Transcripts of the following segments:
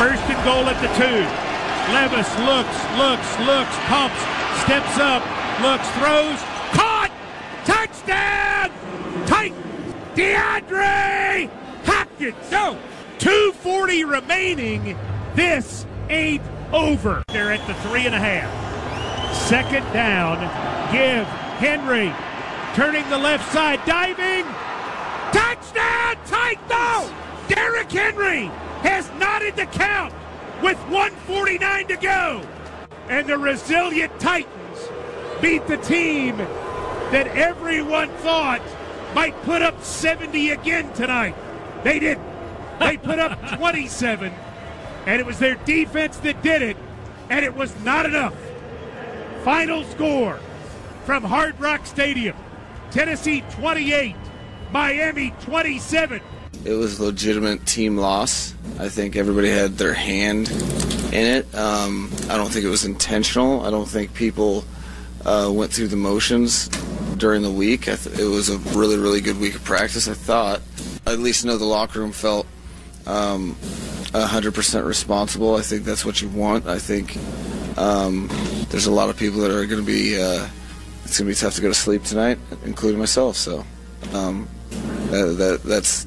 First and goal at the two. Levis looks, looks, looks, pumps, steps up, looks, throws, caught! Touchdown! tight, DeAndre Hopkins! No! 240 remaining. This ain't over. They're at the three and a half. Second down. Give Henry turning the left side, diving. Touchdown! Tight no! Derrick Henry has knotted the count with 149 to go. And the resilient Titans beat the team that everyone thought might put up 70 again tonight. They didn't. They put up 27, and it was their defense that did it, and it was not enough. Final score from Hard Rock Stadium Tennessee 28, Miami 27. It was legitimate team loss. I think everybody had their hand in it. Um, I don't think it was intentional. I don't think people uh, went through the motions during the week. Th- it was a really, really good week of practice. I thought. I at least know the locker room felt um, 100% responsible. I think that's what you want. I think um, there's a lot of people that are going to be. Uh, it's going to be tough to go to sleep tonight, including myself. So um, that, that, that's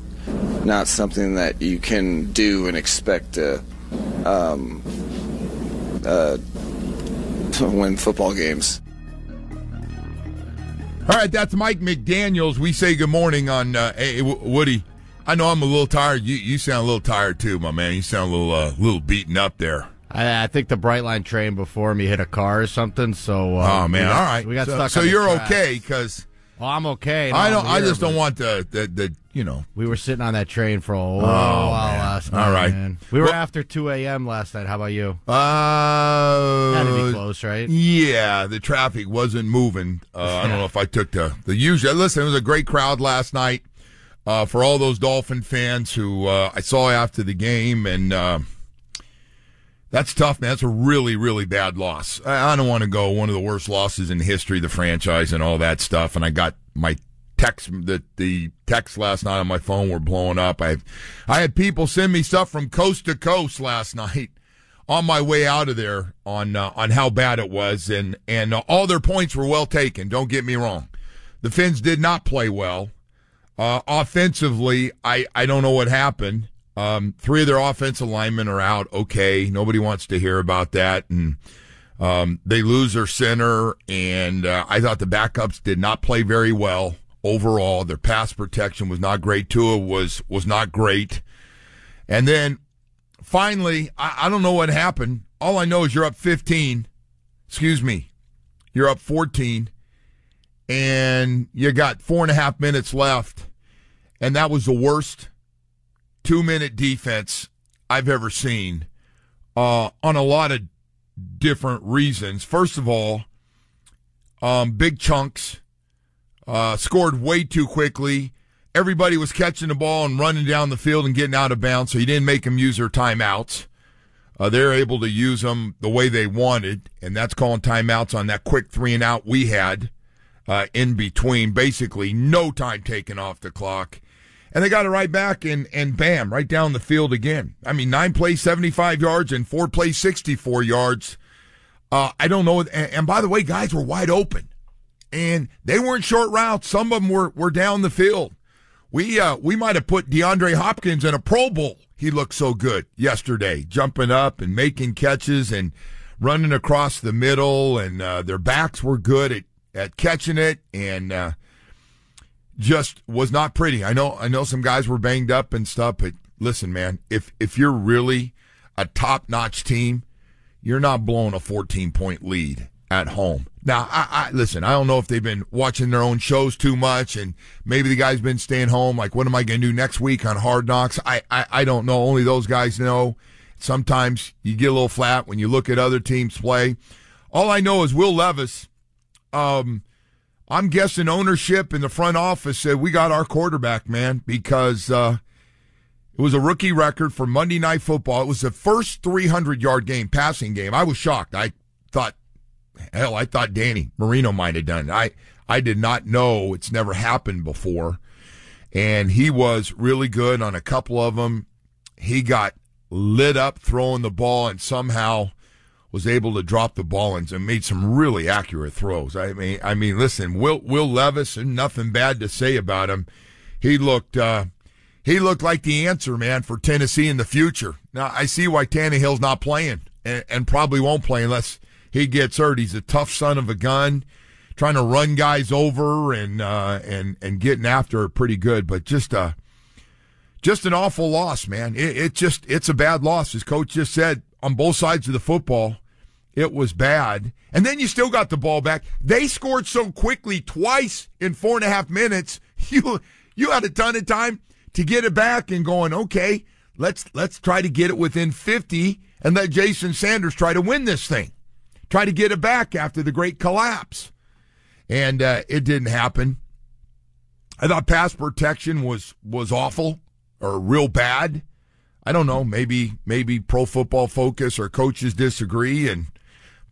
not something that you can do and expect to um, uh, to win football games. All right, that's Mike McDaniels. We say good morning on uh, hey, Woody. I know I'm a little tired. You you sound a little tired too, my man. You sound a little uh, little beaten up there. I, I, think the Brightline train before me hit a car or something. So uh, oh man, got, all right, we got so, stuck. So you're okay because. Well, I'm okay. I don't. I just don't want the, the the you know. We were sitting on that train for a while oh, last night. All right, man. we were well, after 2 a.m. last night. How about you? Uh, had to be close, right? Yeah, the traffic wasn't moving. Uh, I don't know if I took the the usual. Listen, it was a great crowd last night. Uh, for all those Dolphin fans who uh, I saw after the game, and uh, that's tough, man. That's a really, really bad loss. I, I don't want to go one of the worst losses in history the franchise and all that stuff. And I got my text the the texts last night on my phone were blowing up. I I had people send me stuff from coast to coast last night on my way out of there on uh, on how bad it was, and and uh, all their points were well taken. Don't get me wrong. The Finns did not play well. Uh, offensively, I, I don't know what happened. Um, three of their offensive linemen are out. Okay. Nobody wants to hear about that. And, um, they lose their center. And, uh, I thought the backups did not play very well overall. Their pass protection was not great. Tua was, was not great. And then finally, I, I don't know what happened. All I know is you're up 15. Excuse me. You're up 14 and you got four and a half minutes left, and that was the worst two minute defense I've ever seen uh, on a lot of different reasons. First of all, um, big chunks uh, scored way too quickly. Everybody was catching the ball and running down the field and getting out of bounds, so you didn't make them use their timeouts. Uh, they're able to use them the way they wanted, and that's calling timeouts on that quick three and out we had uh, in between. Basically, no time taken off the clock. And they got it right back and, and bam, right down the field again. I mean, nine plays, 75 yards, and four plays, 64 yards. Uh, I don't know. And, and, by the way, guys were wide open. And they weren't short routes. Some of them were, were down the field. We, uh, we might have put DeAndre Hopkins in a Pro Bowl he looked so good yesterday, jumping up and making catches and running across the middle, and uh, their backs were good at, at catching it, and uh, just was not pretty. I know I know some guys were banged up and stuff, but listen, man, if if you're really a top notch team, you're not blowing a 14 point lead at home. Now, I, I listen. I don't know if they've been watching their own shows too much, and maybe the guy's been staying home. Like, what am I going to do next week on Hard Knocks? I, I I don't know. Only those guys know. Sometimes you get a little flat when you look at other teams play. All I know is Will Levis. Um, I'm guessing ownership in the front office said we got our quarterback, man, because uh, it was a rookie record for Monday Night Football. It was the first 300 yard game, passing game. I was shocked. I thought, hell, I thought Danny Marino might have done it. I I did not know it's never happened before, and he was really good on a couple of them. He got lit up throwing the ball and somehow was able to drop the ball and, made some really accurate throws. I mean, I mean, listen, Will Will Levis, and nothing bad to say about him. He looked uh, he looked like the answer, man, for Tennessee in the future. Now I see why Tannehill's not playing and, and probably won't play unless he gets hurt. He's a tough son of a gun, trying to run guys over and uh, and and getting after it pretty good, but just a just an awful loss, man. It, it, just it's a bad loss, as coach just said on both sides of the football. It was bad, and then you still got the ball back. They scored so quickly twice in four and a half minutes. You you had a ton of time to get it back and going. Okay, let's let's try to get it within fifty and let Jason Sanders try to win this thing. Try to get it back after the great collapse, and uh, it didn't happen. I thought pass protection was was awful or real bad. I don't know. Maybe maybe Pro Football Focus or coaches disagree, and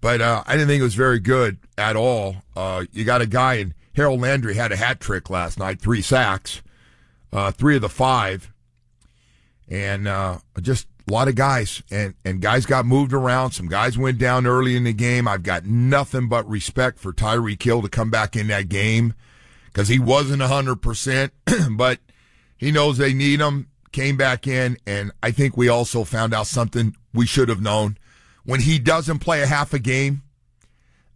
but uh, I didn't think it was very good at all. Uh, you got a guy, and Harold Landry had a hat trick last night, three sacks, uh, three of the five, and uh, just a lot of guys, and and guys got moved around. Some guys went down early in the game. I've got nothing but respect for Tyreek Hill to come back in that game because he wasn't hundred percent, but he knows they need him. Came back in, and I think we also found out something we should have known. When he doesn't play a half a game,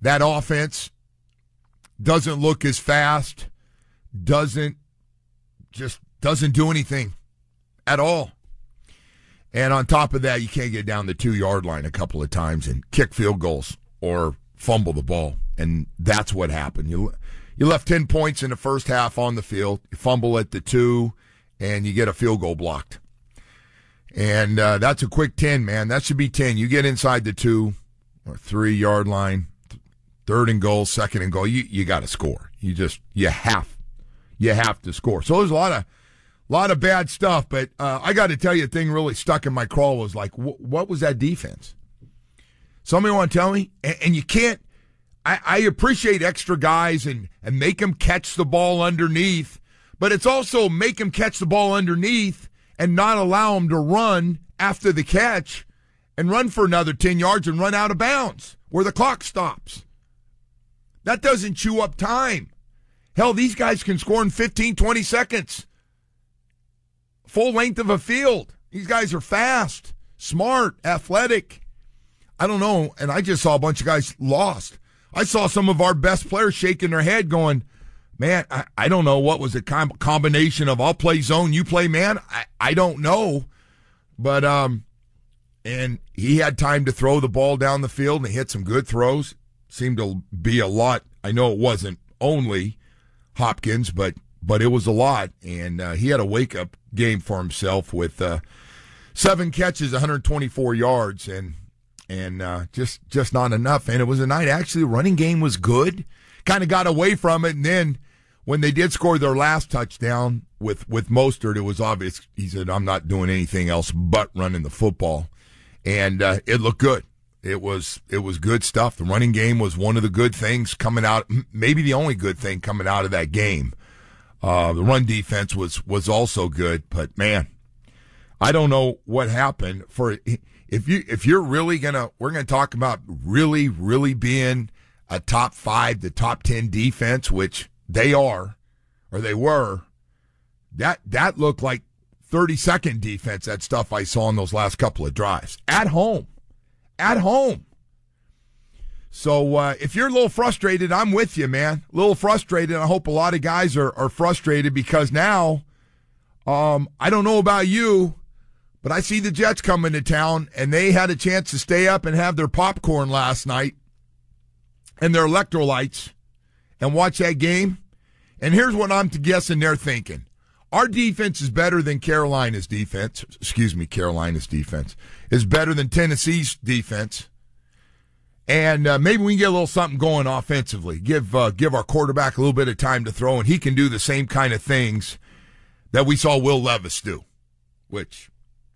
that offense doesn't look as fast, doesn't just doesn't do anything at all. And on top of that, you can't get down the two yard line a couple of times and kick field goals or fumble the ball. And that's what happened. You you left ten points in the first half on the field. You fumble at the two and you get a field goal blocked. And uh, that's a quick 10, man. That should be 10. You get inside the two or three yard line, third and goal, second and goal, you, you got to score. You just, you have, you have to score. So there's a lot of, lot of bad stuff, but uh, I got to tell you, a thing really stuck in my crawl was like, wh- what was that defense? Somebody want to tell me? And, and you can't, I, I appreciate extra guys and, and make them catch the ball underneath but it's also make him catch the ball underneath and not allow him to run after the catch and run for another 10 yards and run out of bounds where the clock stops. That doesn't chew up time. Hell, these guys can score in 15, 20 seconds. Full length of a field. These guys are fast, smart, athletic. I don't know. And I just saw a bunch of guys lost. I saw some of our best players shaking their head going, man, I, I don't know what was a com- combination of I'll play zone, you play man. I, I don't know, but um, and he had time to throw the ball down the field and hit some good throws. Seemed to be a lot. I know it wasn't only Hopkins, but but it was a lot, and uh, he had a wake up game for himself with uh, seven catches, 124 yards, and and uh, just just not enough. And it was a night actually. Running game was good. Kind of got away from it, and then when they did score their last touchdown with with Mostert, it was obvious. He said, "I'm not doing anything else but running the football," and uh, it looked good. It was it was good stuff. The running game was one of the good things coming out, maybe the only good thing coming out of that game. Uh, the run defense was was also good, but man, I don't know what happened for if you if you're really gonna we're gonna talk about really really being a top five, the top ten defense, which they are, or they were, that that looked like 30 second defense, that stuff I saw in those last couple of drives. At home. At home. So uh, if you're a little frustrated, I'm with you, man. A little frustrated. I hope a lot of guys are, are frustrated because now, um, I don't know about you, but I see the Jets coming to town, and they had a chance to stay up and have their popcorn last night and their electrolytes and watch that game. And here's what I'm guessing they're thinking. Our defense is better than Carolina's defense. Excuse me, Carolina's defense is better than Tennessee's defense. And uh, maybe we can get a little something going offensively. Give uh, give our quarterback a little bit of time to throw, and he can do the same kind of things that we saw Will Levis do. Which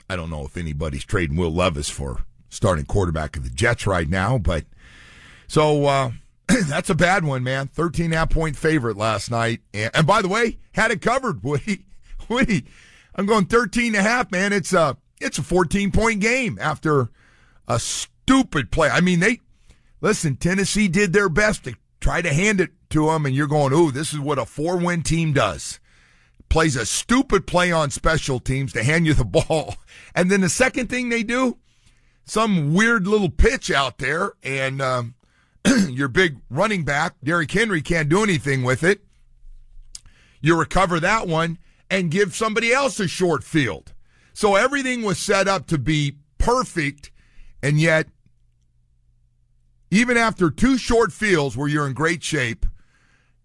I don't know if anybody's trading Will Levis for starting quarterback of the Jets right now, but so uh, that's a bad one, man. 13 and half point favorite last night. And, and by the way, had it covered, Woody. Woody, I'm going 13 and a half, man. It's a, it's a 14 point game after a stupid play. I mean, they, listen, Tennessee did their best to try to hand it to them, and you're going, ooh, this is what a four win team does. Plays a stupid play on special teams to hand you the ball. And then the second thing they do, some weird little pitch out there, and, um, your big running back, Derrick Henry, can't do anything with it. You recover that one and give somebody else a short field. So everything was set up to be perfect, and yet, even after two short fields where you're in great shape,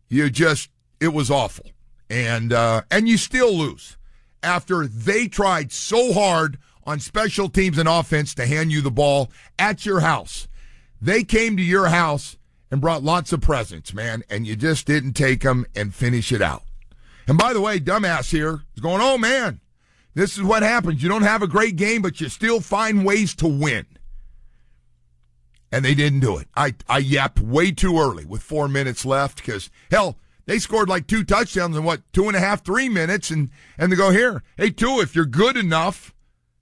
you just it was awful, and uh, and you still lose after they tried so hard on special teams and offense to hand you the ball at your house. They came to your house and brought lots of presents, man, and you just didn't take them and finish it out. And by the way, dumbass here is going, oh man, this is what happens. You don't have a great game, but you still find ways to win. And they didn't do it. I, I yapped way too early with four minutes left because, hell, they scored like two touchdowns in what, two and a half, three minutes. And, and they go, here, hey, two, if you're good enough,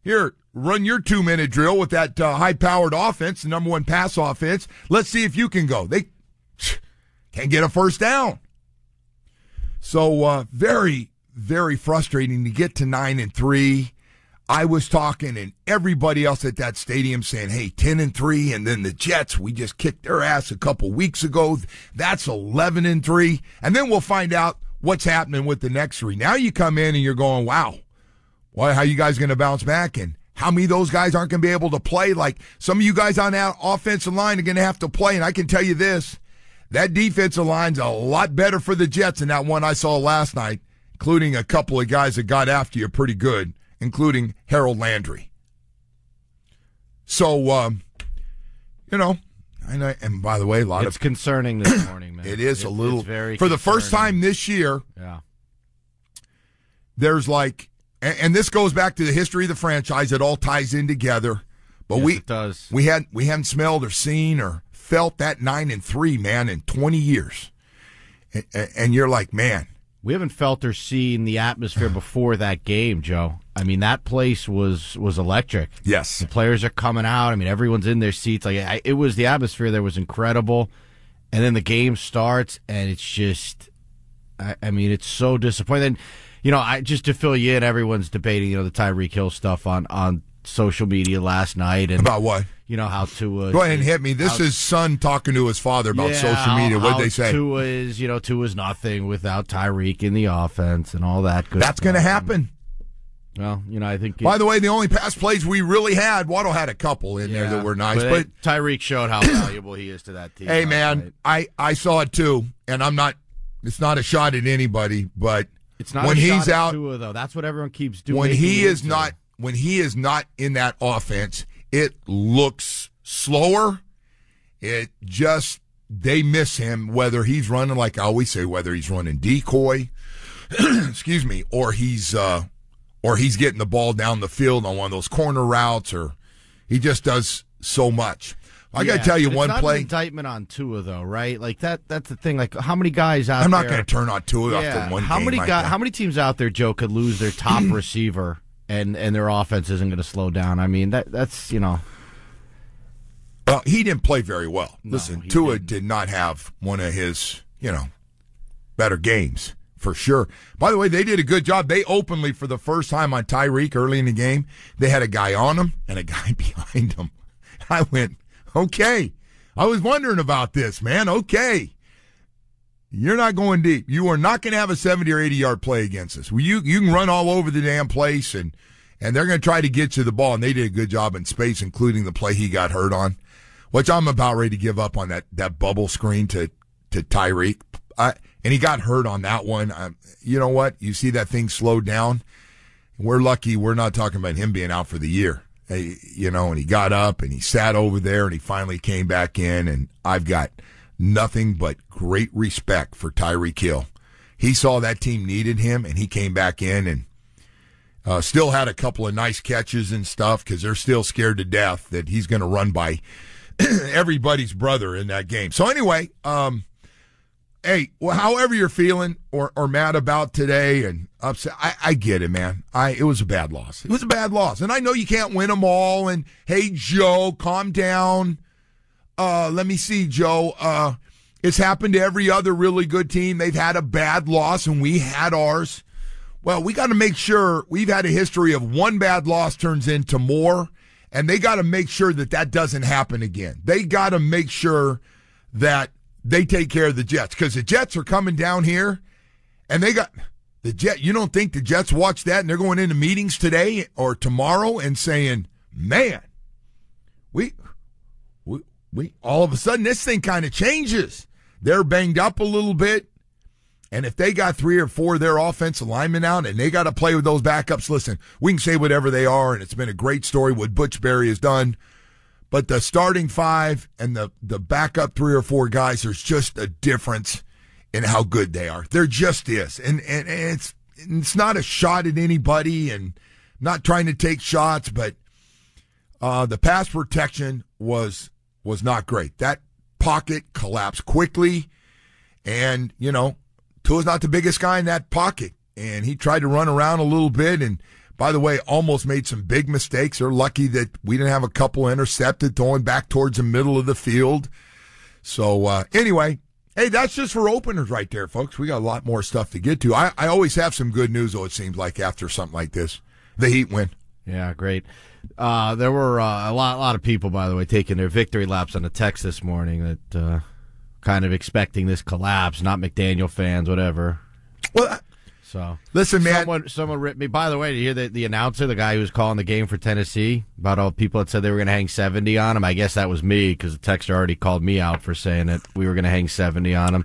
here, run your two minute drill with that uh, high powered offense, the number one pass offense. Let's see if you can go. They can't get a first down. So, uh, very, very frustrating to get to nine and three. I was talking and everybody else at that stadium saying, Hey, 10 and three. And then the Jets, we just kicked their ass a couple weeks ago. That's 11 and three. And then we'll find out what's happening with the next three. Now you come in and you're going, wow, why, how you guys going to bounce back? And how many of those guys aren't going to be able to play? Like some of you guys on that offensive line are going to have to play. And I can tell you this, that defensive line's a lot better for the Jets than that one I saw last night, including a couple of guys that got after you pretty good, including Harold Landry. So, um, you know, and, I, and by the way, a lot it's of concerning this morning, man. it is It- a little very for the first time this year. Yeah. There's like, and, and this goes back to the history of the franchise. It all ties in together. But Yes, we does. we had we hadn't smelled or seen or felt that nine and three man in 20 years, and, and you're like, man, We haven't felt or seen the atmosphere before that game, Joe. I mean, that place was was electric. yes, The players are coming out. I mean, everyone's in their seats. Like I, it was the atmosphere there was incredible, and then the game starts, and it's just, I, I mean, it's so disappointing. And, you know, I just to fill you in, everyone's debating, you know, the Tyreek Hill stuff on on social media last night, and about what? you know how to Go ahead and hit me. This is son talking to his father about Yeah, social media. What'd they say? Tua is, you know, Tua is nothing without Tyreek in the offense and all that good That's going to happen. Well, you know, I think. By the way, the only pass plays we really had, Waddle had a couple in there that were nice, but Tyreek showed how valuable he is to that team. Hey man, night. I I saw it too, and I'm not. It's not a shot at anybody, but it's not when he's out, Tua, though. That's what everyone keeps doing. when he is not, when he is not in that offense, it looks slower. It just they miss him whether he's running like I always say, whether he's running decoy, excuse me, or he's uh or he's getting the ball down the field on one of those corner routes, or he just does so much. I got to tell you one not play. An indictment on Tua, though, right? Like that. That's the thing. Like, how many guys out I'm not going to turn on two Yeah, after one how game many like guys? How many teams out there, Joe, could lose their top receiver and and their offense isn't going to slow down? I mean, that that's you know. Well, he didn't play very well. Listen, Tua didn't. did not have one of his, you know, better games for sure. By the way, they did a good job. They openly, for the first time on Tyreek early in the game, they had a guy on him and a guy behind him. I went, okay. I was wondering about this, man. Okay. You're not going deep. You are not going to have a 70 or 80 yard play against us. You, you can run all over the damn place and, and they're going to try to get you the ball. And they did a good job in space, including the play he got hurt on, which I'm about ready to give up on that, that bubble screen to, to Tyreek. I, and he got hurt on that one. I, you know what? You see that thing slowed down. We're lucky we're not talking about him being out for the year. Hey, you know, and he got up and he sat over there and he finally came back in. And I've got nothing but great respect for Tyreek Hill. He saw that team needed him and he came back in and uh, still had a couple of nice catches and stuff because they're still scared to death that he's going to run by everybody's brother in that game. So anyway, um, hey, well, however you're feeling or, or mad about today and upset, I, I get it, man. I it was a bad loss. It was a bad loss, and I know you can't win them all. And hey, Joe, calm down. Uh, let me see, Joe. Uh, it's happened to every other really good team. They've had a bad loss, and we had ours. Well, we got to make sure we've had a history of one bad loss turns into more, and they got to make sure that that doesn't happen again. They got to make sure that they take care of the Jets because the Jets are coming down here, and they got the Jet. You don't think the Jets watch that and they're going into meetings today or tomorrow and saying, "Man, we, we, we." All of a sudden, this thing kind of changes. They're banged up a little bit. And if they got three or four of their offensive linemen out and they got to play with those backups, listen, we can say whatever they are, and it's been a great story what Butch Barry has done. But the starting five and the, the backup three or four guys, there's just a difference in how good they are. There just is. And, and, and it's, it's not a shot at anybody and not trying to take shots, but uh, the pass protection was was not great. That pocket collapsed quickly, and you know Tua's not the biggest guy in that pocket, and he tried to run around a little bit. And by the way, almost made some big mistakes. They're lucky that we didn't have a couple intercepted, throwing back towards the middle of the field. So uh, anyway, hey, that's just for openers right there, folks. We got a lot more stuff to get to. I, I always have some good news, though. It seems like after something like this, the Heat win. Yeah, great. Uh, there were uh, a lot, lot of people, by the way, taking their victory laps on the text this morning that uh, kind of expecting this collapse. Not McDaniel fans, whatever. Well, So listen, man. someone, someone ripped me. By the way, did you hear the, the announcer, the guy who was calling the game for Tennessee, about all the people that said they were going to hang seventy on him? I guess that was me because the texter already called me out for saying that we were going to hang seventy on him.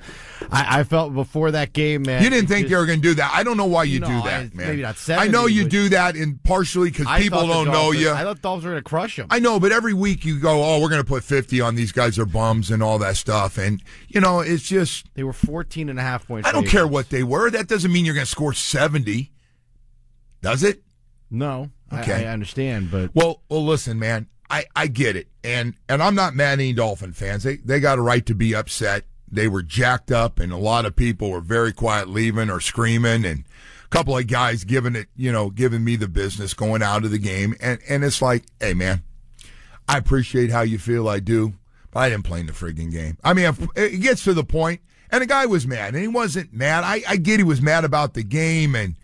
I, I felt before that game, man. You didn't think just- you were going to do that. I don't know why you No, do I- that, man. maybe not 70, I know you do that in partially because people don't know you. I thought the Dolphins were going to crush him. I know, but every week you go, oh, we're going to put 50 on these guys are bums and all that stuff. And, you know, it's just, They were 14 and a half points. I don't care what they were. That doesn't mean you're going to score 70. Does it? No, I- Okay. I, understand, but Well, well, listen, man, I, I get it. And, and I'm not mad at any Dolphin fans. They, they got a right to be upset. They were jacked up and a lot of people were very quiet leaving or screaming and a couple of guys giving it, you know, giving me the business going out of the game. And, and it's like, hey, man, I appreciate how you feel. I do. But I didn't play in the frigging game. I mean, it gets to the point, and the guy was mad, and he wasn't mad. I, I get he was mad about the game, and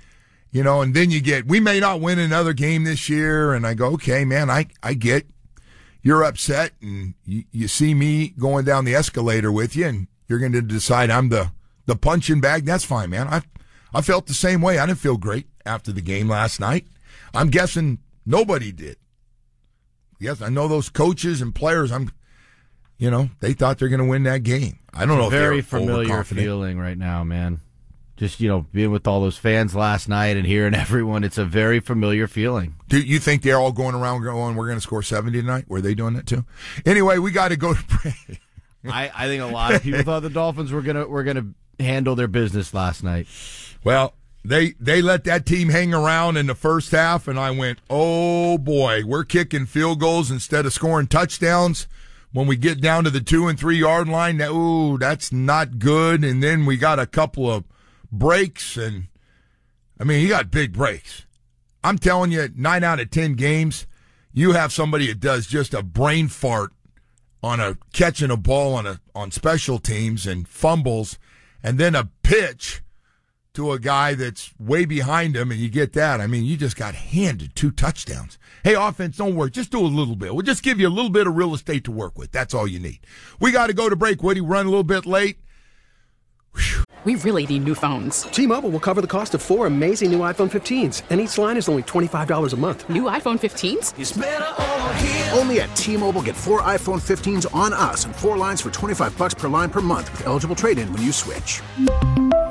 you know, and then you get, we may not win another game this year, and I go, okay, man, I I get you're upset, and you, you see me going down the escalator with you, and you're going to decide I'm the the punching bag. That's fine, man. I I felt the same way. I didn't feel great after the game last night. I'm guessing nobody did. Yes, I know those coaches and players. I'm, you know, they thought they're going to win that game. I don't know if very familiar feeling right now, man. Just you know, being with all those fans last night and hearing everyone, it's a very familiar feeling. Do you think they're all going around going, "We're going to score 70 tonight"? Were they doing that too? Anyway, we got to go to break. I, I think a lot of people thought the Dolphins were gonna were gonna handle their business last night. Well, they they let that team hang around in the first half, and I went, "Oh boy, we're kicking field goals instead of scoring touchdowns." When we get down to the two and three yard line, that, ooh, that's not good. And then we got a couple of breaks, and I mean, he got big breaks. I'm telling you, nine out of ten games, you have somebody that does just a brain fart on a catching a ball on a on special teams and fumbles, and then a pitch to a guy that's way behind him and you get that. I mean, you just got handed two touchdowns. Hey, offense, don't worry. Just do a little bit. We'll just give you a little bit of real estate to work with. That's all you need. We got to go to break, Woody. Run a little bit late. We really need new phones. T-Mobile will cover the cost of four amazing new iPhone 15s, and each line is only $25 a month. New iPhone 15s? Only at T-Mobile get four iPhone 15s on us and four lines for 25 bucks per line per month with eligible trade-in when you switch.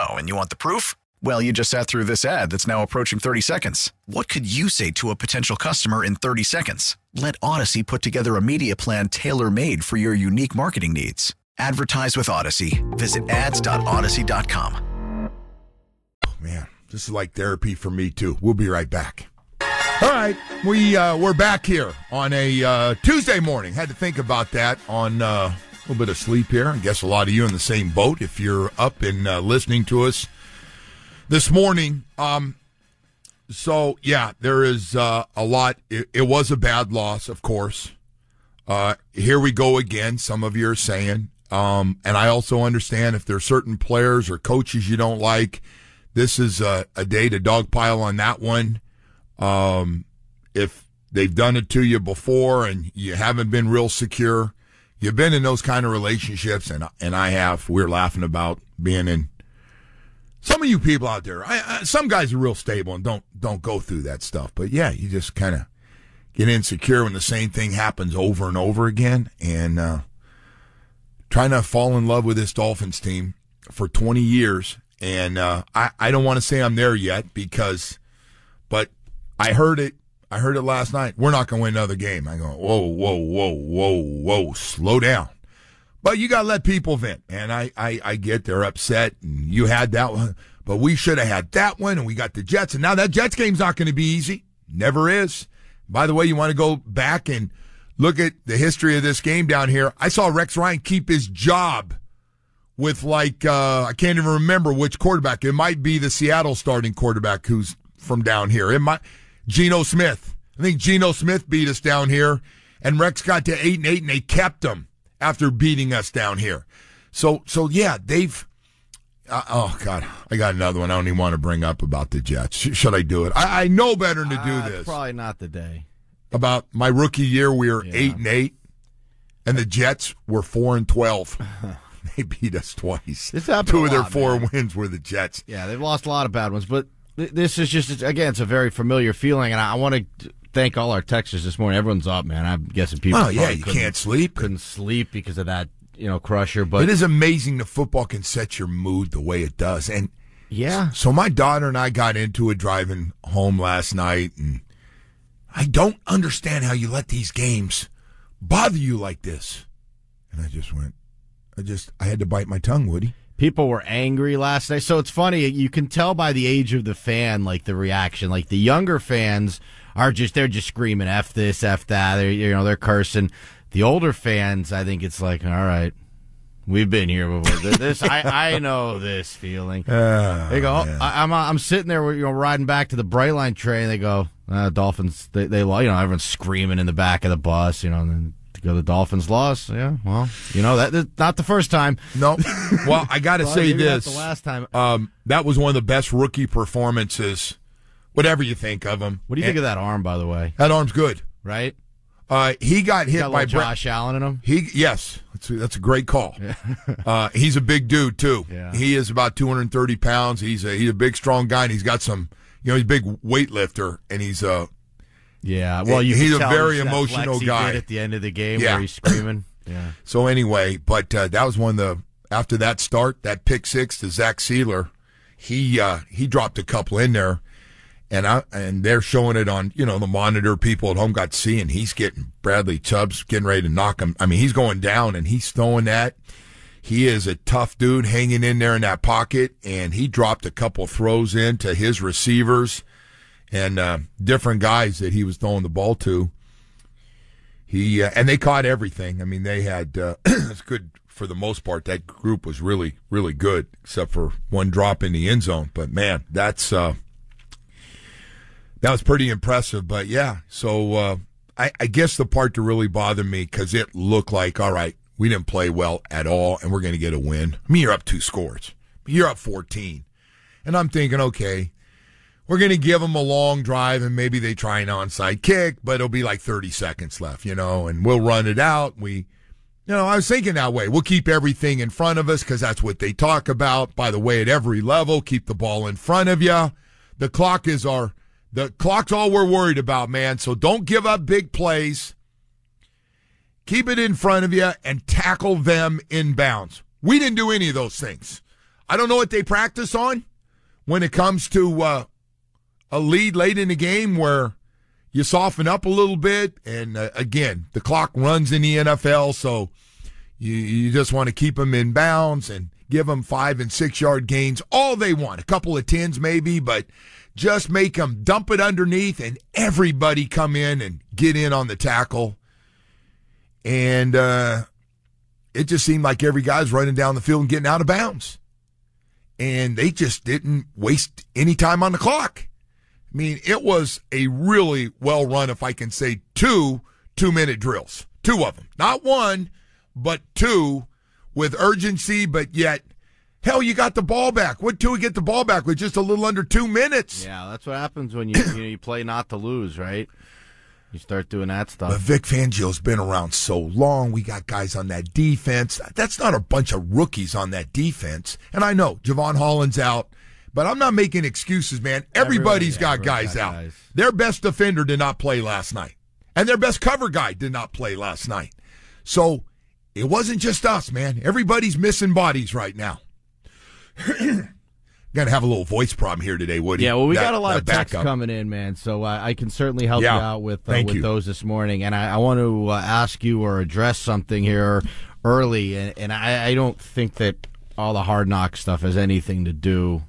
Oh, and you want the proof? Well, you just sat through this ad that's now approaching 30 seconds. What could you say to a potential customer in 30 seconds? Let Audacy put together a media plan tailor made for your unique marketing needs. Advertise with Audacy. Visit ads.audacy.com. Man, this is like therapy for me too. We'll be right back. All right, we uh, we're back here on a uh, Tuesday morning. Had to think about that on uh, a little bit of sleep here. I guess a lot of you in the same boat. If you're up and uh, listening to us this morning, um, so yeah, there is uh, a lot. It, it was a bad loss, of course. Uh, here we go again. Some of you are saying, um, and I also understand if there are certain players or coaches you don't like this is a, a day to dogpile on that one. Um, if they've done it to you before and you haven't been real secure, you've been in those kind of relationships, and and I have. We're laughing about being in. Some of you people out there, I, I, some guys are real stable and don't don't go through that stuff. But yeah, you just kind of get insecure when the same thing happens over and over again, and uh, trying to fall in love with this Dolphins team for 20 years and uh, I, I don't want to say I'm there yet because, but I heard it. I heard it last night. We're not going to win another game. I go, whoa, whoa, whoa, whoa, whoa, slow down. But you got to let people vent. And I, I, I get they're upset and you had that one, but we should have had that one and we got the Jets. And now that Jets game's not going to be easy. Never is. By the way, you want to go back and look at the history of this game down here. I saw Rex Ryan keep his job with like uh, I can't even remember which quarterback. It might be the Seattle starting quarterback who's from down here. It might Geno Smith. I think Geno Smith beat us down here, and Rex got to eight and eight, and they kept him after beating us down here. So so yeah, they've. Uh, oh God, I got another one. I don't even want to bring up about the Jets. should I do it? I, I know better than to do uh, this. Probably not the day. About my rookie year, we were yeah. eight and eight, and the Jets were four and twelve. they beat us twice. Two of their four man. wins were the Jets. Yeah, they've lost a lot of bad ones, but this is just again, it's a very familiar feeling, and I, want to thank all our texters this morning. Everyone's up, man. I'm guessing people. Oh yeah, you can't sleep. Couldn't sleep because of that, you know, crusher. But it is amazing the football can set your mood the way it does, and yeah. So my daughter and I got into it driving home last night, and I don't understand how you let these games bother you like this. And I just went, I just I had to bite my tongue, Woody. People were angry last night. So it's funny, you can tell by the age of the fan, like the reaction. Like the younger fans are just they're just screaming F this, F that. They're you know, they're cursing. The older fans, I think it's like, all right, We've been here before. This I, I know this feeling. Oh, they go. I, am I'm, I'm sitting there, you know, riding back to the Brightline train. They go, uh, Dolphins. They they you know everyone's screaming in the back of the bus. You know, and go the Dolphins lost. Yeah, well, you know that not the first time. No. Well, I got to well, say this. the last time. Um, that was one of the best rookie performances. Whatever you think of him. What do you and, think of that arm, by the way? That arm's good, right? Uh, he got hit got by Josh Allen in him. He yes, That's a, that's a great call. uh, he's a big dude too. Yeah. He is about 230 pounds. He's a he's a big, strong guy, and he's got some. You know, he's a big weightlifter, and he's uh Yeah, well, you He's a very emotional guy. at the end of the game Yeah. where he's screaming. Yeah, So anyway, but uh, that was one of the after that start, that pick six to Zach Sieler, he uh, he dropped a couple in there, and I and they're showing it on you know the monitor. People at home got to see, and he's getting Bradley Chubb's getting ready to knock him. I mean, he's going down, and he's throwing that. He is a tough dude hanging in there in that pocket, and he dropped a couple throws in to his receivers and uh, different guys that he was throwing the ball to. He uh, and they caught everything. I mean, they had uh, it's good for the most part. That group was really, really good, except for one drop in the end zone. But man, that's uh, that was pretty impressive. But yeah, so uh, I, I guess the part to really bother me because it looked like all right, we didn't play well at all, and we're going to get a win. I mean, you're up two scores, you're up fourteen, and I'm thinking, okay, we're going to give them a long drive and maybe they try an onside kick, but it'll be like 30 seconds left, you know, and we'll run it out. We, you know, I was thinking that way. We'll keep everything in front of us because that's what they talk about. By the way, at every level, keep the ball in front of you. The clock is our, the clock's all we're worried about, man. So don't give up big plays. Keep it in front of you and tackle them in bounds. We didn't do any of those things. I don't know what they practice on when it comes to, uh, a lead late in the game where you soften up a little bit. And uh, again, the clock runs in the NFL, so you, you just want to keep them in bounds and give them five and six yard gains all they want. A couple of tens maybe, but just make them dump it underneath and everybody come in and get in on the tackle. And uh, it just seemed like every guy's running down the field and getting out of bounds. And they just didn't waste any time on the clock. I mean, it was a really well run, if I can say, two two minute drills. Two of them. Not one, but two with urgency, but yet, hell, you got the ball back. What two we get the ball back with just a little under two minutes? yeah, that's what happens when you you, know, you play not to lose, right? You start doing that stuff. But Vic Fangio's been around so long. We got guys on that defense. That's not a bunch of rookies on that defense. And I know Jevon Holland's out, but I'm not making excuses, man. Everybody's got everyone's guys got out. guys. Their best defender did not play last night, and their best cover guy did not play last night. So it wasn't just us, man. Everybody's missing bodies right now. Gonna have a little voice problem here today, Woody. Yeah, well, we That- got a lot of texts coming in, man. So uh, I can certainly help Yeah. you out with uh, with you. those this morning. And I, I want to uh, ask you or address something here early. And, and I, I don't think that all the hard knock stuff has anything to do.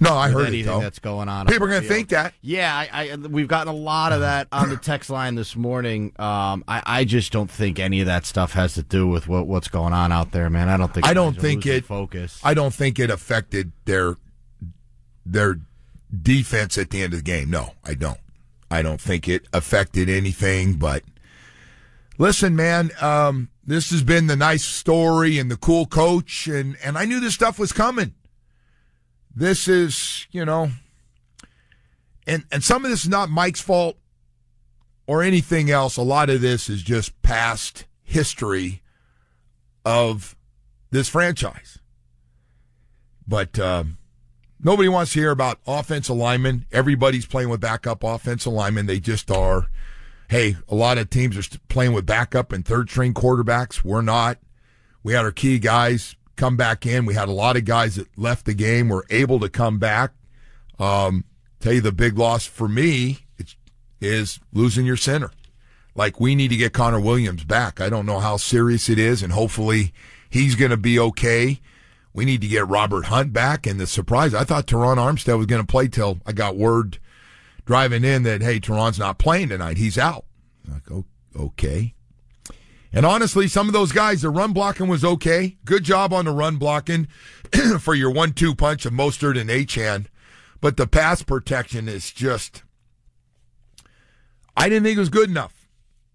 No, I heard it anything though. that's going on. People are going to think that. Yeah, I, I, we've gotten a lot of that on the text line this morning. Um, I, I just don't think any of that stuff has to do with what, what's going on out there, man. I don't think I don't think it. focus. I don't think it affected their their defense at the end of the game. No, I don't. I don't think it affected anything. But listen, man, um, this has been the nice story and the cool coach, and and I knew this stuff was coming. This is, you know, and and some of this is not Mike's fault or anything else. A lot of this is just past history of this franchise. But um, nobody wants to hear about offensive linemen. Everybody's playing with backup offensive linemen. They just are. Hey, a lot of teams are playing with backup and third string quarterbacks. We're not. We had our key guys come back in. We had a lot of guys that left the game were able to come back. Um, tell you the big loss for me is losing your center. Like we need to get Connor Williams back. I don't know how serious it is, and hopefully he's going to be okay. We need to get Robert Hunt back. And the surprise, I thought Terron Armstead was going to play till I got word driving in that hey, Terron's not playing tonight. He's out. Like oh, okay. And honestly, some of those guys, the run blocking was okay. Good job on the run blocking for your one-two punch of Mostert and Achane. But the pass protection is just. I didn't think it was good enough.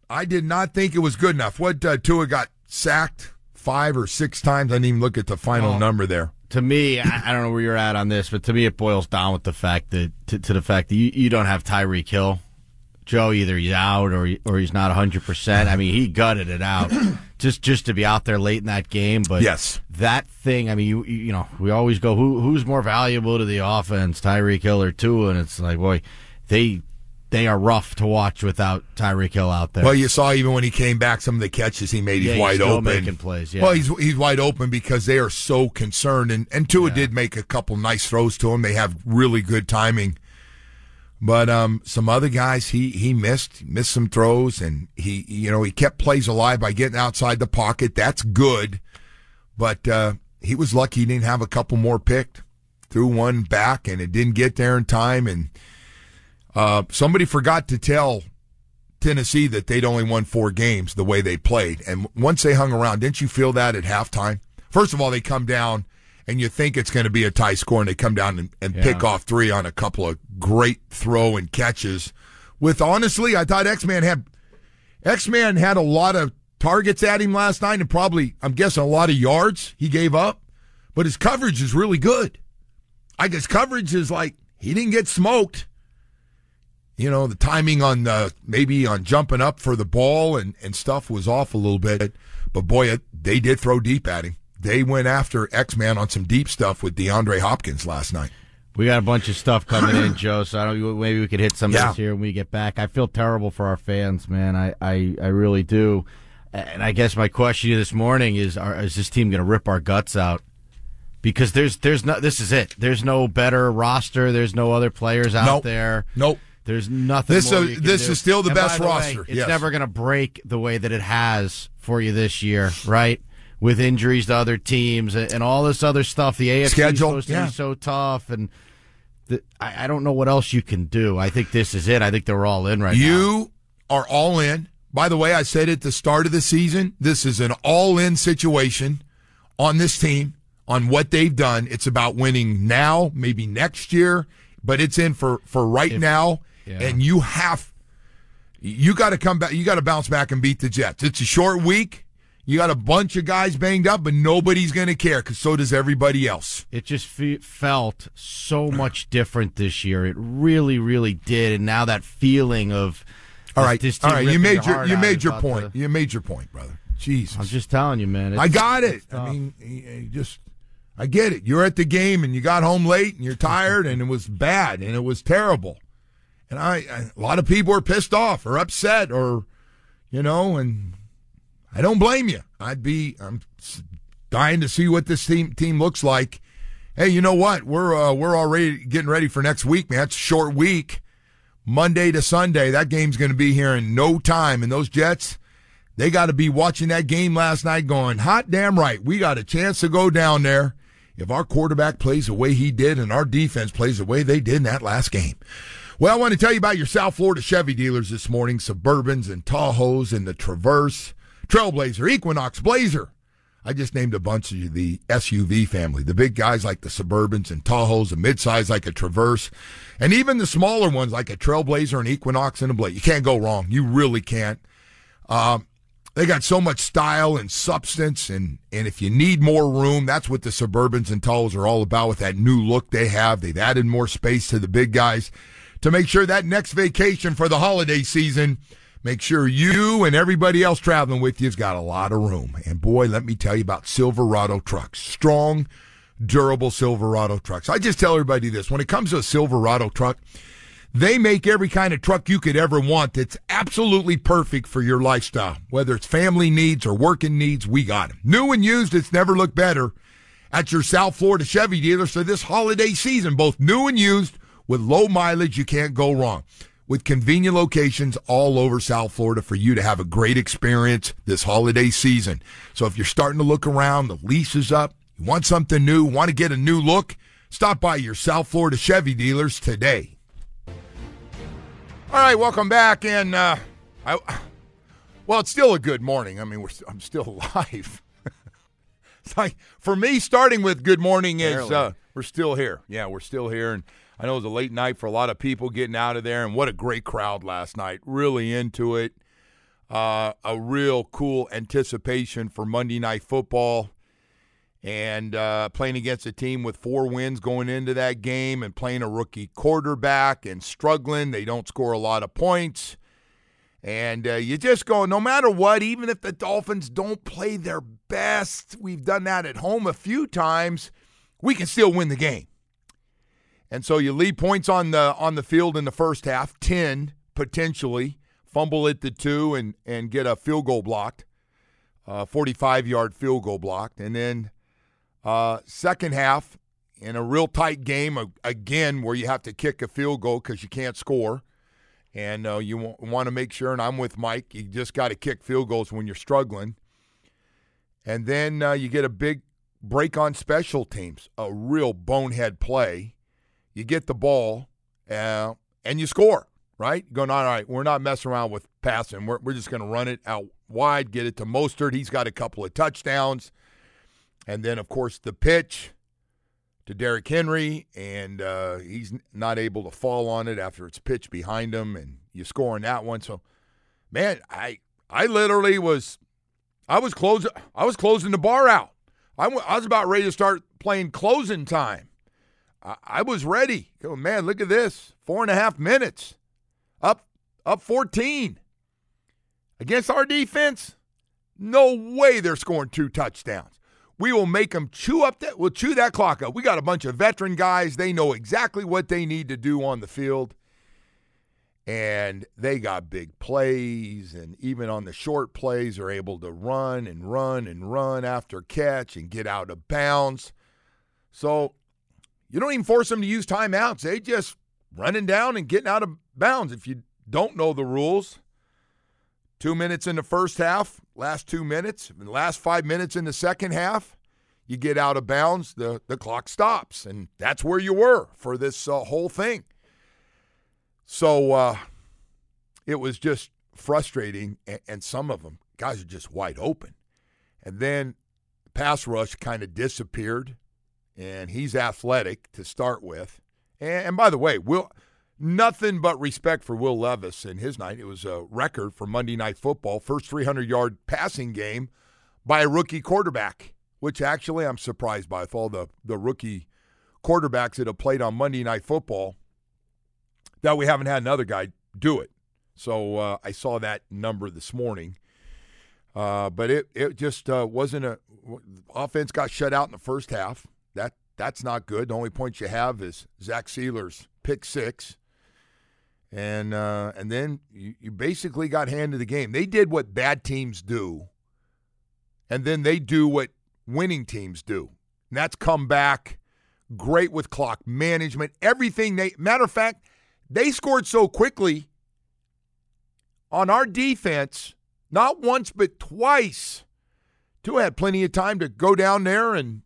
I did not think it was good enough. What uh, Tua got sacked five or six times. I didn't even look at the final Oh. number there. to me, I, I don't know where you're at on this, but to me, it boils down with the fact that to, to the fact that you, you don't have Tyreek Hill Joe, either he's out or he, or he's not 100. percent I mean, he gutted it out just just to be out there late in that game. But Yes. that thing. I mean, you you know, we always go who who's more valuable to the offense, Tyreek Hill or Tua, and it's like, boy, they they are rough to watch without Tyreek Hill out there. Well, you saw even when he came back, some of the catches he made, he's Yeah, wide open. making plays, yeah. Well, he's he's wide open because they are so concerned, and and Tua did make a couple nice throws to him. They have really good timing, but um, some other guys he he missed missed some throws, and he you know he kept plays alive by getting outside the pocket. That's good, but uh, he was lucky he didn't have a couple more picked. Threw one back, and it didn't get there in time, and. Uh, somebody forgot to tell Tennessee that they'd only won four games the way they played. And once they hung around, didn't you feel that at halftime? First of all, they come down and you think it's going to be a tie score and they come down and, and pick off three on a couple of great throw and catches. With honestly, I thought X Man had X Man had a lot of targets at him last night and probably, I'm guessing, a lot of yards he gave up. But his coverage is really good. I guess coverage is like he didn't get smoked you know, the timing on the maybe on jumping up for the ball and, and stuff was off a little bit. But boy, it, they did throw deep at him. They went after X Man on some deep stuff with DeAndre Hopkins last night. We got a bunch of stuff coming in, Joe. So I don't. Maybe we could hit some of Yeah. this here when we get back. I feel terrible for our fans, man. I, I, I really do. And I guess my question to you this morning is: are, Is this team going to rip our guts out? Because there's there's no. This is it. There's no better roster. There's no other players out Nope. there. Nope. There's nothing. This uh, is- can this do. is still the And best way, roster, it's yes. never going to break the way that it has for you this year, right? With injuries to other teams and, and all this other stuff. The AFC is supposed to yeah. be so tough, and the, I, I don't know what else you can do. I think this is it. I think they're all in right now. You are all in. By the way, I said at the start of the season, this is an all in situation on this team, on what they've done. It's about winning now, maybe next year, but it's in for, for right now. yeah. And you have, you got to come back, you got to bounce back and beat the Jets. It's a short week. You got a bunch of guys banged up, but nobody's going to care because so does everybody else. It just fe- felt so much different this year. It really, really did. And now that feeling of All this- this all right. You made your you made your point. to- You made your point, brother. Jesus, I'm just telling you, man. I got it. I mean, just I get it. You're at the game and you got home late and you're tired and it was bad and it was terrible. And I, I a lot of people are pissed off or upset or you know, and I don't blame you. I'd be I'm dying to see what this team team looks like. Hey, you know what? We're uh, we're already getting ready for next week, man. It's a short week. Monday to Sunday. That game's going to be here in no time. And those Jets, they got to be watching that game last night going, hot damn right. We got a chance to go down there if our quarterback plays the way he did and our defense plays the way they did in that last game. Well, I want to tell you about your South Florida Chevy dealers this morning Suburbans and Tahoes and the Traverse, Trailblazer, Equinox, Blazer. I just named a bunch of the SUV family. The big guys like the Suburbans and Tahoes, the midsize like a Traverse, and even the smaller ones like a Trailblazer, an Equinox, and a Blazer. You can't go wrong. You really can't. Um, they got so much style and substance, and and if you need more room, that's what the Suburbans and Tahoes are all about. With that new look they have, they've added more space to the big guys to make sure that next vacation for the holiday season Make sure you and everybody else traveling with you's got a lot of room. And boy, let me tell you about Silverado trucks. Strong, durable Silverado trucks. I just tell everybody this. When it comes to a Silverado truck, they make every kind of truck you could ever want that's absolutely perfect for your lifestyle. Whether it's family needs or working needs, we got them. New and used, it's never looked better at your South Florida Chevy dealer. So this holiday season, both new and used with low mileage, you can't go wrong with convenient locations all over South Florida for you to have a great experience this holiday season. So if you're starting to look around, the lease is up, you want something new, want to get a new look, stop by your South Florida Chevy dealers today. All right, welcome back. And, uh, I, well, it's still a good morning. I mean, we're, I'm still alive. it's like, for me, starting with good morning is, uh, we're still here. Yeah, we're still here. And, I know it was a late night for a lot of people getting out of there, and what a great crowd last night. Really into it. Uh, a real cool anticipation for Monday Night Football. and uh, playing against a team with four wins going into that game and playing a rookie quarterback and struggling. They don't score a lot of points. And uh, you just go, no matter what, even if the Dolphins don't play their best, we've done that at home a few times, we can still win the game. And so you leave points on the on the field in the first half, 10 potentially, fumble it to two and, and get a field goal blocked, 45 yard field goal blocked. And then uh, second half, in a real tight game, again, where you have to kick a field goal because you can't score. And uh, you want to make sure, and I'm with Mike, you just got to kick field goals when you're struggling. And then uh, you get a big break on special teams, a real bonehead play. You get the ball uh, and you score, right? Going, all right, we're not messing around with passing. We're, we're just going to run it out wide, get it to Mostert. He's got a couple of touchdowns. And then, of course, the pitch to Derrick Henry, and uh, he's not able to fall on it after it's pitched behind him, and you score on that one. So, man, I I literally was, I was closing, I was closing the bar out. I, w- I was about ready to start playing closing time. I, I was ready. Go, man, look at this, four and a half minutes, up up fourteen against our defense. No way they're scoring two touchdowns. We will make them chew up that. We'll chew that clock up. We got a bunch of veteran guys. They know exactly what they need to do on the field, and they got big plays. And even on the short plays, are able to run and run and run after catch and get out of bounds. So you don't even force them to use timeouts. They just running down and getting out of bounds. If you don't know the rules, two minutes in the first half, last two minutes, the last five minutes in the second half, you get out of bounds, the, the clock stops. And that's where you were for this uh, whole thing. So uh, it was just frustrating. And, and some of them, guys are just wide open. And then pass rush kind of disappeared. And he's athletic to start with. And, and by the way, Will Nothing but respect for Will Levis and his night. It was a record for Monday Night Football, first 300 yard passing game by a rookie quarterback, which actually I'm surprised by with all the, the rookie quarterbacks that have played on Monday Night Football that we haven't had another guy do it. So uh, I saw that number this morning. Uh, but it, it just uh, wasn't a offense got shut out in the first half. That that's not good. The only point you have is Zach Sieler's pick six and uh, and then you, you basically got handed the game. They did what bad teams do, and then they do what winning teams do, and that's come back great with clock management, everything. They matter of fact, they scored so quickly on our defense, not once but twice. Two had plenty of time to go down there and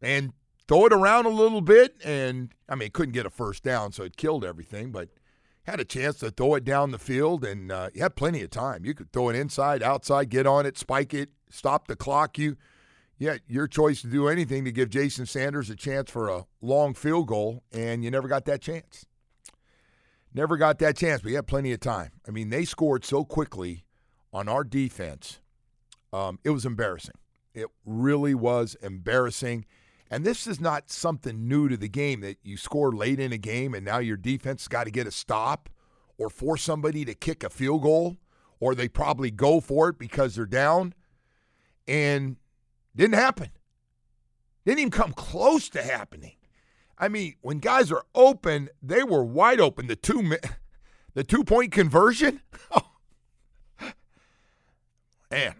and throw it around a little bit. And I mean, couldn't get a first down, so it killed everything, but had a chance to throw it down the field, and uh, you had plenty of time. You could throw it inside, outside, get on it, spike it, stop the clock. You, yeah, your choice to do anything to give Jason Sanders a chance for a long field goal, and you never got that chance. Never got that chance, but you had plenty of time. I mean, they scored so quickly on our defense. Um, it was embarrassing. It really was embarrassing. And this is not something new to the game that you score late in a game and now your defense got to get a stop or force somebody to kick a field goal or they probably go for it because they're down. And didn't happen. Didn't even come close to happening. I mean, when guys are open, they were wide open. The two the two point conversion. Man,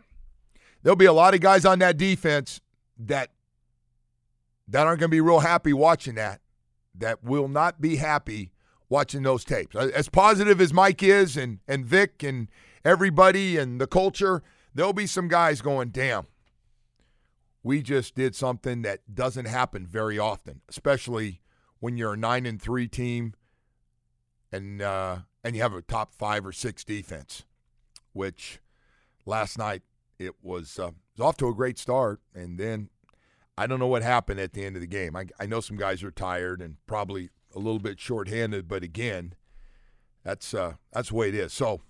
there'll be a lot of guys on that defense that that aren't going to be real happy watching that, that will not be happy watching those tapes. As positive as Mike is and, and Vic and everybody and the culture, there'll be some guys going, damn, we just did something that doesn't happen very often, especially when you're a nine and three team and uh, and you have a top five or six defense, which last night it was, uh, it was off to a great start, and then I don't know what happened at the end of the game. I, I know some guys are tired and probably a little bit shorthanded, but again, that's uh, that's the way it is. So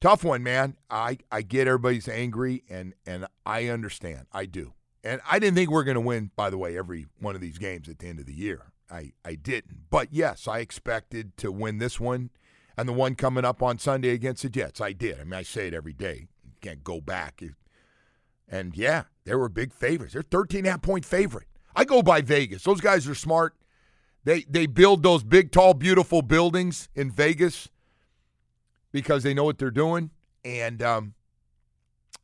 tough one, man. I, I get everybody's angry and and I understand. I do. and I didn't think we are going to win, by the way, every one of these games at the end of the year. I, I didn't. But yes, I expected to win this one and the one coming up on Sunday against the Jets. I did. I mean, I say it every day. You can't go back. And yeah, they were big favorites. They're 13 half point favorite. I go by Vegas. Those guys are smart. They they build those big, tall, beautiful buildings in Vegas because they know what they're doing. And um,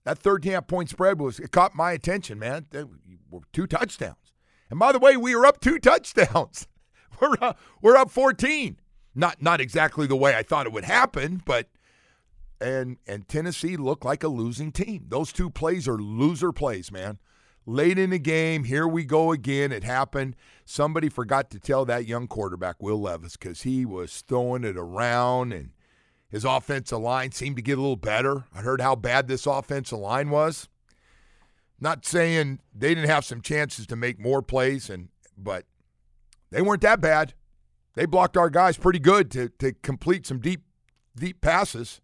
that 13 half point spread was it caught my attention, man. They were two touchdowns. And by the way, we were up two touchdowns. We're up, we're up 14. Not not exactly the way I thought it would happen, but and and Tennessee looked like a losing team. Those two plays are loser plays, man. Late in the game, here we go again. It happened. Somebody forgot to tell that young quarterback, Will Levis, because he was throwing it around and his offensive line seemed to get a little better. I heard how bad this offensive line was. Not saying they didn't have some chances to make more plays, and but they weren't that bad. They blocked our guys pretty good to to complete some deep deep passes.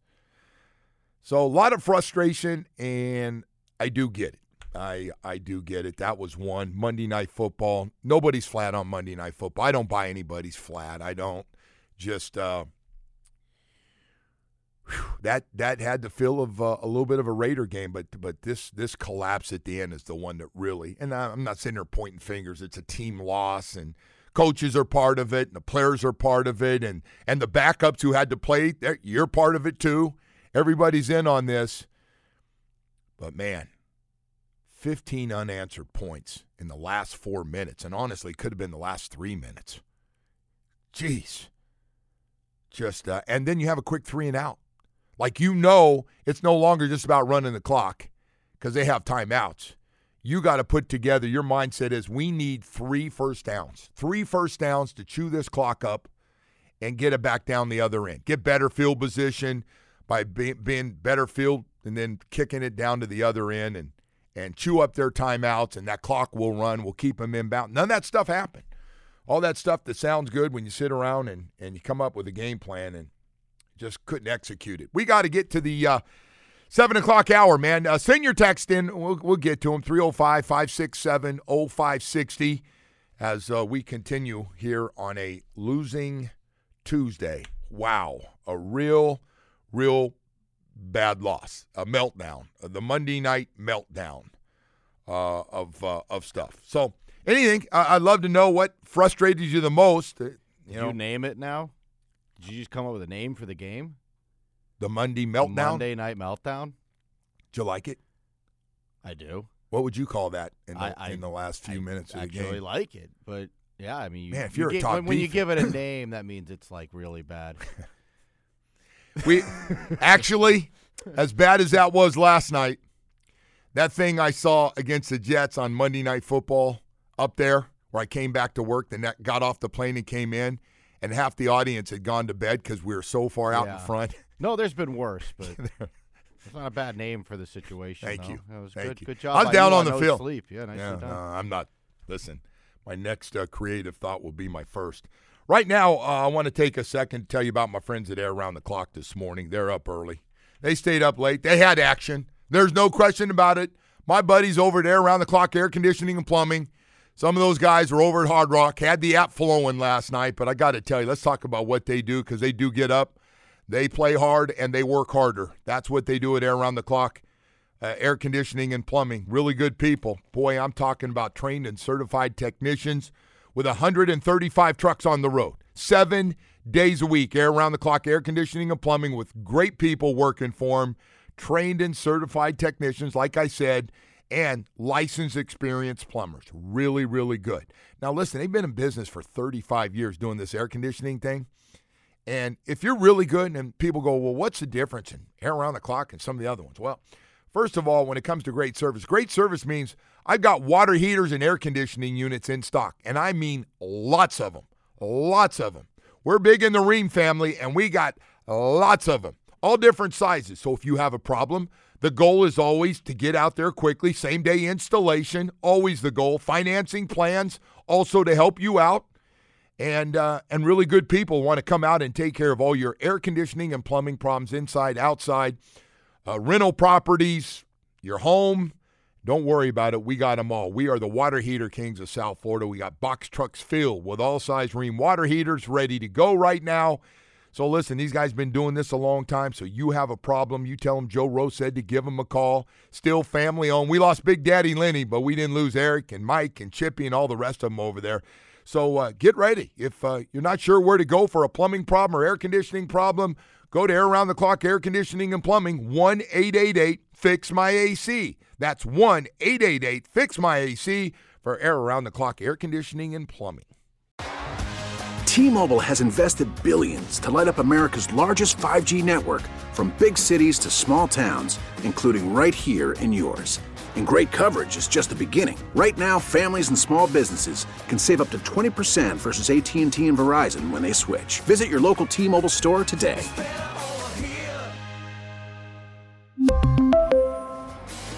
So a lot of frustration, and I do get it. I I do get it. That was one Monday Night Football. Nobody's flat on Monday Night Football. I don't buy anybody's flat. I don't. Just uh, that that had the feel of uh, a little bit of a Raider game, but but this this collapse at the end is the one that really. And I'm not sitting there pointing fingers. It's a team loss, and coaches are part of it, and the players are part of it, and and the backups who had to play, you're part of it too. Everybody's in on this. But man, 15 unanswered points in the last four minutes, and honestly, could have been the last three minutes. Jeez. Just uh, and then you have a quick three and out. Like you know, it's no longer just about running the clock because they have timeouts. You got to put together your mindset is we need three first downs, three first downs to chew this clock up and get it back down the other end. Get better field position by being better field and then kicking it down to the other end and and chew up their timeouts and that clock will run. We'll keep them inbound. None of that stuff happened. All that stuff that sounds good when you sit around and, and you come up with a game plan and just couldn't execute it. We got to get to the uh, 7 o'clock hour, man. Uh, send your text in. We'll, we'll get to them. 305 567 0560 as uh, we continue here on a losing Tuesday. Wow. A real, real bad loss, a meltdown, the Monday night meltdown uh, of, uh, of stuff. So, anything, I'd love to know what frustrated you the most. Uh, you know, you name it now? Did you just come up with a name for the game? The Monday meltdown. The Monday night meltdown. Do you like it? I do. What would you call that in the, I, I, in the last few I minutes of the game? I actually like it, but yeah, I mean, you, man, if you you're get, a top when, when you give it a name, that means it's like really bad. We actually, as bad as that was last night, that thing I saw against the Jets on Monday Night Football up there, where I came back to work, then that got off the plane and came in, and half the audience had gone to bed because we were so far out in front. No, there's been worse, but it's not a bad name for the situation. Thank though. you. That was Thank good. you. Good job. I'm down on the field. Sleep. Yeah, nicely Yeah, done. I'm not. Listen, my next uh, creative thought will be my first. Right now, uh, I want to take a second to tell you about my friends at Air Around the Clock this morning. They're up early. They stayed up late. They had action. There's no question about it. My buddies over at Air Around the Clock Air Conditioning and Plumbing. Some of those guys were over at Hard Rock. Had the app flowing last night, but I got to tell you, let's talk about what they do because they do get up, they play hard, and they work harder. That's what they do at Air Around the Clock uh, air conditioning and plumbing. Really good people. Boy, I'm talking about trained and certified technicians with 135 trucks on the road, seven days a week. Air around the clock air conditioning and plumbing with great people working for them, trained and certified technicians, like I said, and licensed experienced plumbers. Really, really good. Now, listen, they've been in business for 35 years doing this air conditioning thing. And if you're really good, and people go, well, what's the difference in air around the clock and some of the other ones? Well, first of all, when it comes to great service, great service means I've got water heaters and air conditioning units in stock, and I mean lots of them, lots of them. We're big in the Rheem family, and we got lots of them, all different sizes. So if you have a problem, the goal is always to get out there quickly, same day installation, always the goal. Financing plans also to help you out and uh, and really good people want to come out and take care of all your air conditioning and plumbing problems inside, outside, uh, rental properties, your home. Don't worry about it. We got them all. We are the water heater kings of South Florida. We got box trucks filled with all size Rheem water heaters ready to go right now. So listen, these guys been doing this a long time. So you have a problem, you tell them Joe Rose said to give them a call. Still family owned. We lost Big Daddy Lenny, but we didn't lose Eric and Mike and Chippy and all the rest of them over there. So uh, get ready. If uh, you're not sure where to go for a plumbing problem or air conditioning problem, go to Air Around the Clock Air Conditioning and Plumbing, 1 888 Fix My AC. That's 1 888 Fix My AC for Air Around the Clock Air Conditioning and Plumbing. T-Mobile has invested billions to light up America's largest 5G network from big cities to small towns, including right here in yours. And great coverage is just the beginning. Right now, families and small businesses can save up to 20% versus AT&T and Verizon when they switch. Visit your local T-Mobile store today.